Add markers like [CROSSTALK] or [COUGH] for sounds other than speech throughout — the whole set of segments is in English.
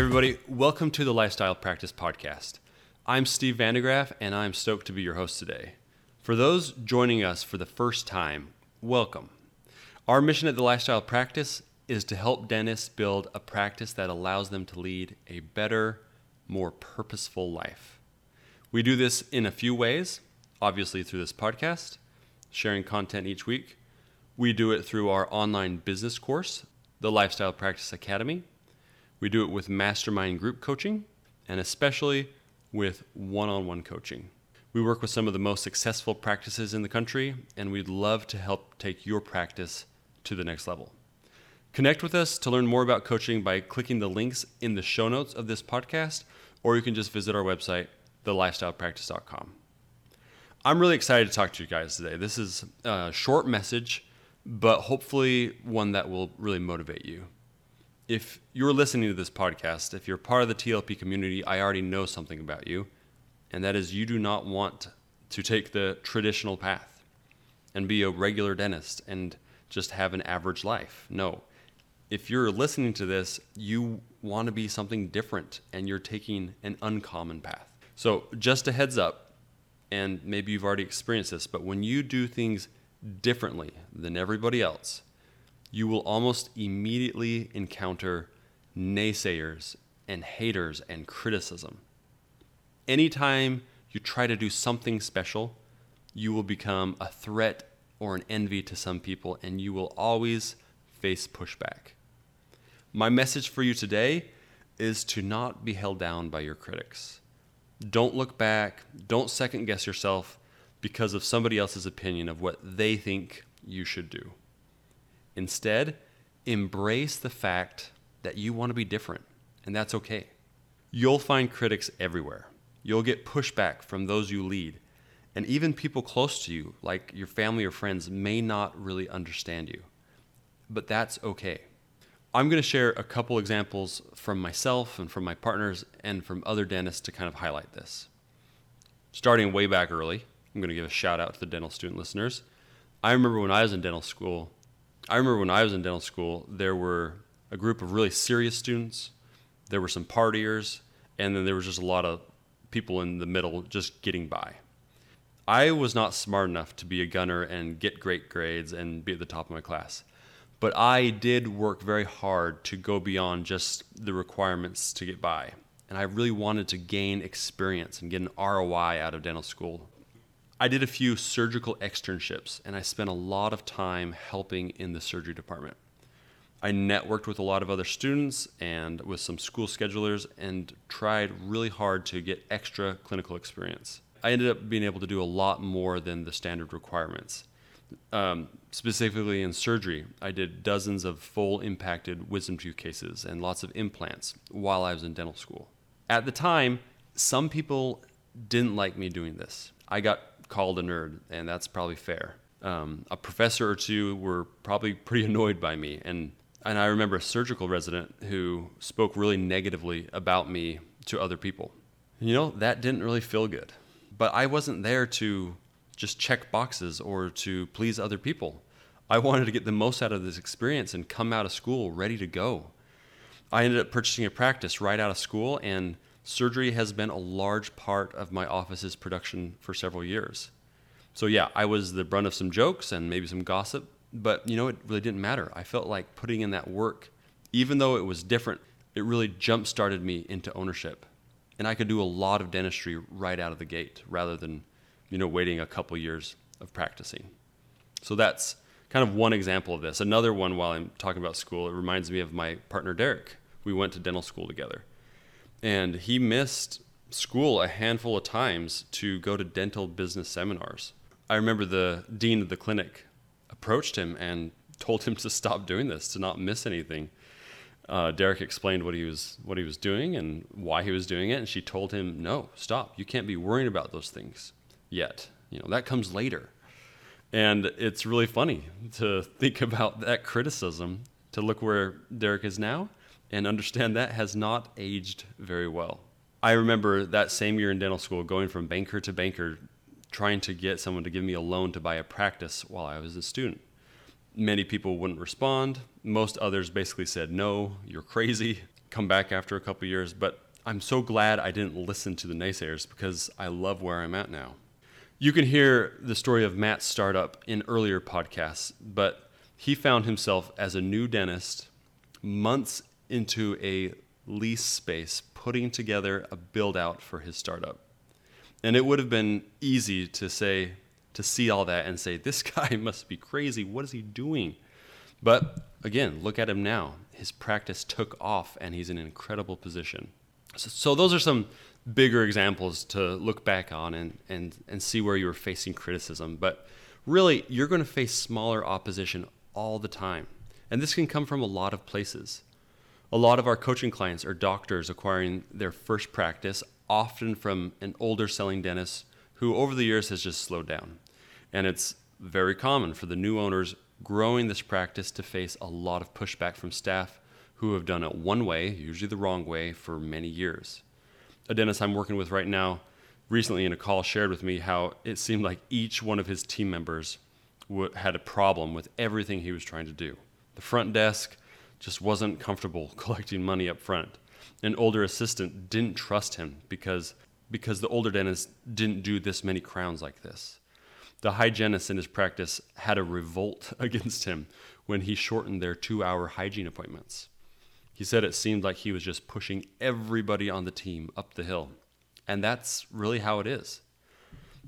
Everybody, welcome to the Lifestyle Practice Podcast. I'm Steve Vandegraff, and I'm stoked to be your host today. For those joining us for the first time, welcome. Our mission at the Lifestyle Practice is to help dentists build a practice that allows them to lead a better, more purposeful life. We do this in a few ways, obviously through this podcast, sharing content each week. We do it through our online business course, the Lifestyle Practice Academy. We do it with mastermind group coaching and especially with one on one coaching. We work with some of the most successful practices in the country, and we'd love to help take your practice to the next level. Connect with us to learn more about coaching by clicking the links in the show notes of this podcast, or you can just visit our website, thelifestylepractice.com. I'm really excited to talk to you guys today. This is a short message, but hopefully one that will really motivate you. If you're listening to this podcast, if you're part of the TLP community, I already know something about you, and that is you do not want to take the traditional path and be a regular dentist and just have an average life. No. If you're listening to this, you want to be something different and you're taking an uncommon path. So, just a heads up, and maybe you've already experienced this, but when you do things differently than everybody else, you will almost immediately encounter naysayers and haters and criticism. Anytime you try to do something special, you will become a threat or an envy to some people, and you will always face pushback. My message for you today is to not be held down by your critics. Don't look back, don't second guess yourself because of somebody else's opinion of what they think you should do. Instead, embrace the fact that you want to be different, and that's okay. You'll find critics everywhere. You'll get pushback from those you lead, and even people close to you, like your family or friends, may not really understand you. But that's okay. I'm going to share a couple examples from myself and from my partners and from other dentists to kind of highlight this. Starting way back early, I'm going to give a shout out to the dental student listeners. I remember when I was in dental school, I remember when I was in dental school, there were a group of really serious students, there were some partiers, and then there was just a lot of people in the middle just getting by. I was not smart enough to be a gunner and get great grades and be at the top of my class. But I did work very hard to go beyond just the requirements to get by. And I really wanted to gain experience and get an ROI out of dental school. I did a few surgical externships and I spent a lot of time helping in the surgery department. I networked with a lot of other students and with some school schedulers and tried really hard to get extra clinical experience. I ended up being able to do a lot more than the standard requirements. Um, specifically in surgery, I did dozens of full impacted wisdom tooth cases and lots of implants while I was in dental school. At the time, some people didn't like me doing this. I got called a nerd, and that's probably fair. Um, a professor or two were probably [LAUGHS] pretty annoyed by me, and and I remember a surgical resident who spoke really negatively about me to other people. You know, that didn't really feel good. But I wasn't there to just check boxes or to please other people. I wanted to get the most out of this experience and come out of school ready to go. I ended up purchasing a practice right out of school, and surgery has been a large part of my office's production for several years. So, yeah, I was the brunt of some jokes and maybe some gossip, but you know, it really didn't matter. I felt like putting in that work, even though it was different, it really jump started me into ownership. And I could do a lot of dentistry right out of the gate rather than, you know, waiting a couple years of practicing. So that's kind of one example of this. Another one while I'm talking about school, it reminds me of my partner Derek. We went to dental school together. And he missed school a handful of times to go to dental business seminars. I remember the dean of the clinic approached him and told him to stop doing this, to not miss anything. Uh, Derek explained what he was what he was doing and why he was doing it, and she told him, "No, stop. You can't be worrying about those things yet. You know that comes later." And it's really funny to think [LAUGHS] about that criticism, to look where Derek is now, and understand that has not aged very well. I remember that same year in dental school going from banker to banker, trying to get someone to give me a loan to buy a practice while I was a student. Many people wouldn't respond. Most others basically said, No, you're crazy. come back after a couple years, but I'm so glad I didn't listen to the naysayers because I love where I'm at now. You can hear the story of Matt's startup in earlier podcasts, but he found himself as a new dentist months into a lease space putting together a build out for his startup. And it would have been easy to say, to see all that and say, this [LAUGHS] guy must be crazy. What is he doing? But again, look at him now. His practice took off and he's in an incredible position. So, so those are some bigger examples to look back on and, and, and see where you were facing criticism. But really, you're going to face smaller opposition all the time. And this can come from a lot of places. A lot of our coaching clients are doctors acquiring their first practice, often from an older selling dentist who over the years has just slowed down. And it's very common for the new owners growing this practice to face a lot of pushback from staff who have done it one way, usually the wrong way, for many years. A dentist I'm working with right now recently in a call shared with me how it seemed like each one of his team members had a problem with everything he was trying to do. The front desk just wasn't comfortable [LAUGHS] collecting money up front. An older assistant didn't trust him because because the older dentist didn't do this many crowns like this. The hygienist in his practice had a revolt [LAUGHS] against him when he shortened their two hour hygiene appointments. He said it seemed like he was just pushing everybody on the team up the hill. And that's really how it is.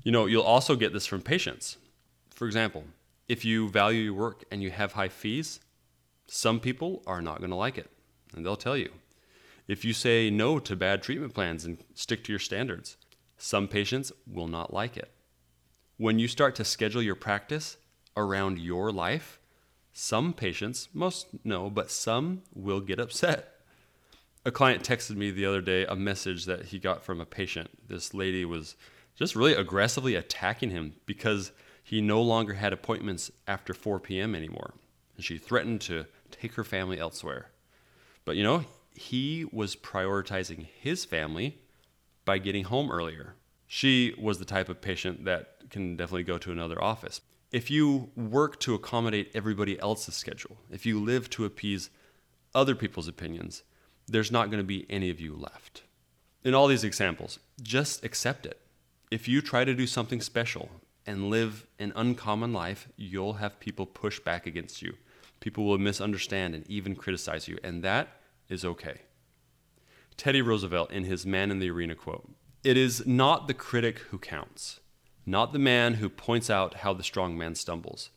You know, you'll also get this from patients. For example, if you value your work and you have high fees, some people are not going to like it, and they'll tell you. If you say no to bad treatment plans and stick to your standards, some patients will not like it. When you start to schedule your practice around your life, some patients, most no, but some will get upset. A client texted me the other day a message that he got from a patient. This lady was just really aggressively attacking him because he no longer had appointments after 4 p.m. anymore. And she threatened to take her family elsewhere. But you know, he was prioritizing his family by getting home earlier. She was the type of patient that can definitely go to another office. If you work to accommodate everybody else's schedule, if you live to appease other people's opinions, there's not going to be any of you left. In all these examples, just accept it. If you try to do something special and live an uncommon life, you'll have people push back against you. People will misunderstand and even criticize you, and that is okay. Teddy Roosevelt, in his Man in the Arena quote, it is not the critic who counts, not the man who points out how the strong man stumbles.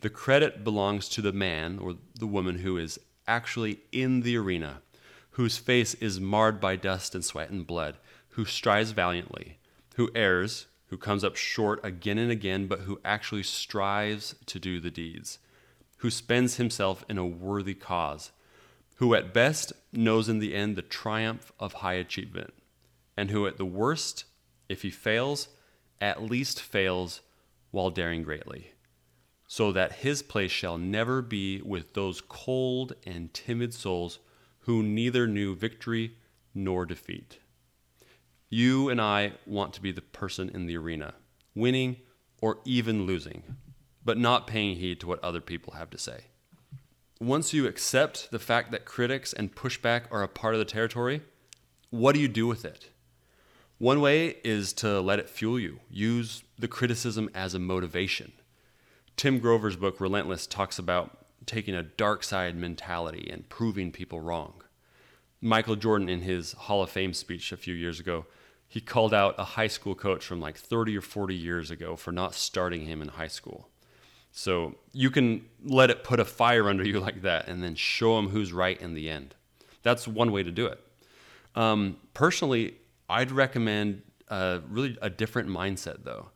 The credit belongs to the man or the woman who is actually in the arena, whose face is marred by dust and sweat and blood, who strives valiantly, who errs, who comes up short again and again, but who actually strives to do the deeds, who spends himself in a worthy cause, who at best knows in the end the triumph of high achievement, and who at the worst, if he fails, at least fails while daring greatly, so that his place shall never be with those cold and timid souls who neither knew victory nor defeat. You and I want to be the person in the arena, winning or even losing, but not paying heed to what other people have to say once you accept the fact that critics and pushback are a part of the territory, what do you do with it? One way is to let it fuel you. Use the criticism as a motivation. Tim Grover's book, Relentless, talks about taking a dark side mentality and proving people wrong. Michael Jordan, in his Hall of Fame speech a few years ago, he called out a high school coach from like 30 or 40 years ago for not starting him in high school. So you can let it put a fire under you [LAUGHS] like that and then show them who's right in the end. That's one way to do it. Um, personally, I'd recommend uh, really a different mindset though.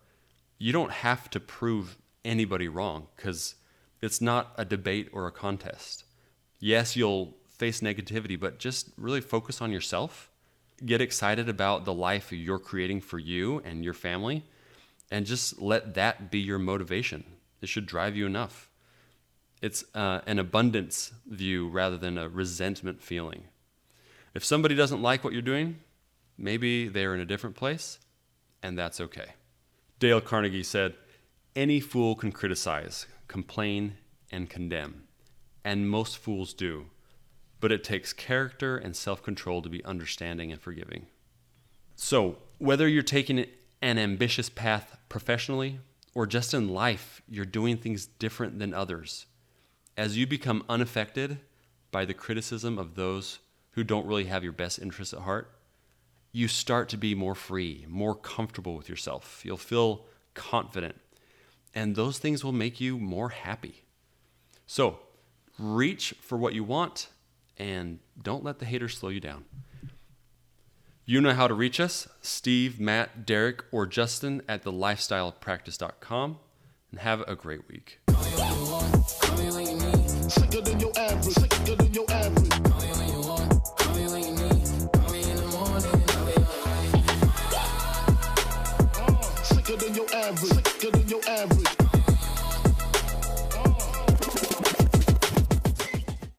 You don't have to prove anybody wrong because it's not a debate or a contest. Yes, you'll face negativity, but just really focus on yourself. Get excited about the life you're creating for you and your family, and just let that be your motivation. It should drive you enough. It's uh, an abundance view rather than a resentment feeling. If somebody doesn't like what you're doing, maybe they're in a different place, and that's okay. Dale Carnegie said, Any fool can criticize, complain, and condemn, and most fools do. But it takes character and self control to be understanding and forgiving. So, whether you're taking an ambitious path professionally or just in life, you're doing things different than others. As you become unaffected by the criticism of those who don't really have your best interests at heart, you start to be more free, more comfortable with yourself. You'll feel confident, and those things will make you more happy. So, reach for what you want and don't let the haters slow you down. You know how to reach us Steve, Matt, Derek, or Justin at thelifestylepractice.com. And have a great week.